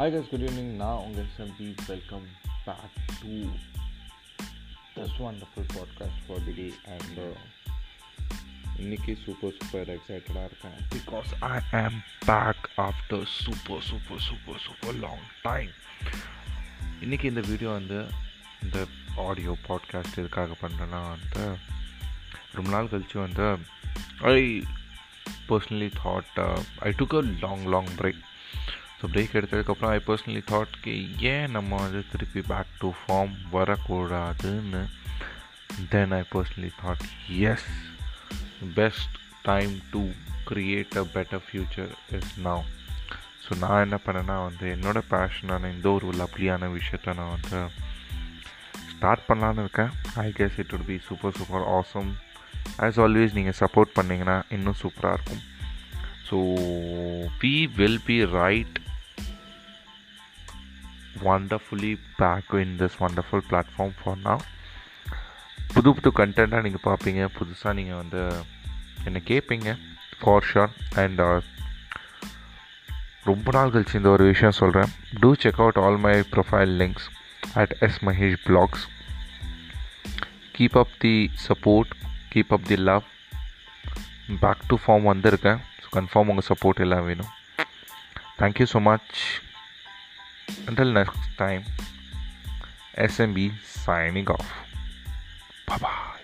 Hi guys good evening நான் உங்கள் சம்பி welcome back to this wonderful podcast for the day and இன்னைக்கு super super எக்ஸைட்டடாக இருக்கேன். Because I am back after super super super super long time இன்றைக்கி இந்த video வந்து இந்த audio podcast எதுக்காக பண்ணுறேன்னா வந்து ரொம்ப நாள் கழிச்சு வந்து I personally thought I took a long long break so break எடுத்ததுக்கப்புறம் ஐ பர்சனலி தாட்க்கு ஏன் நம்ம வந்து திருப்பி பேக் டு ஃபார்ம் வரக்கூடாதுன்னு? Then I personally thought is best time to create a better future is now so நான் என்ன பண்ணேன்னா வந்து என்னோடய பேஷனான இந்த ஒரு லவ்லியான விஷயத்த நான் வந்து ஸ்டார்ட் பண்ணலான்னு இருக்கேன். I guess it would be super super awesome as always நீங்கள் சப்போர்ட் பண்ணிங்கன்னா இன்னும் சூப்பராக இருக்கும். So we will be right wonderfully back in this wonderful platform for now. புது புது கண்டென்ட்டாக நீங்கள் பார்ப்பீங்க. புதுசாக நீங்கள் வந்து என்னை கேட்பீங்க ஃபார் ஷோர் அண்ட் uh, ரொம்ப நாள் கழிச்சு இந்த ஒரு விஷயம் சொல்கிறேன் to check out all my profile links at S Mahesh blogs keep up the support keep up the love back to form வந்திருக்கேன். ஸோ கன்ஃபார்ம் உங்கள் சப்போர்ட் எல்லாம் வேணும். Thank you so much Until next time, SMB signing off. Bye bye.